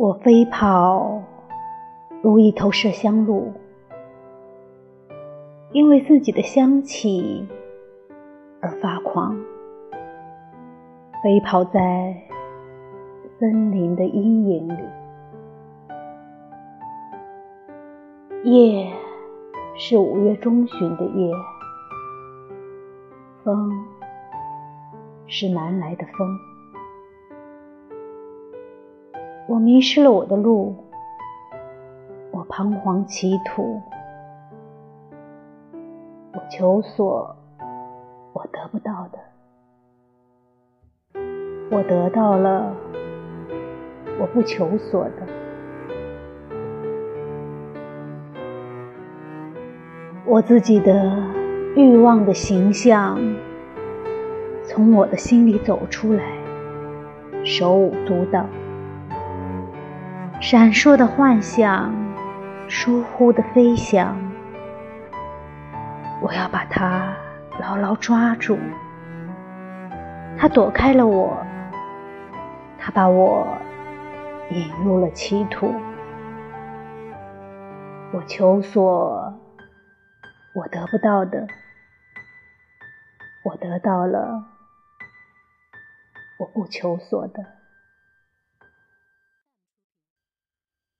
我飞跑如一头麝香鹿，因为自己的香气而发狂。飞跑在森林的阴影里，夜是五月中旬的夜，风是南来的风。我迷失了我的路，我彷徨歧途，我求索我得不到的。我得到了我不求索的，我自己的欲望的形象从我的心里走出来，手舞足蹈，闪烁的幻想，疏忽的飞翔，我要把它牢牢抓住，它躲开了我。他把我引入了歧途，我求索我得不到的，我得到了我不求索的。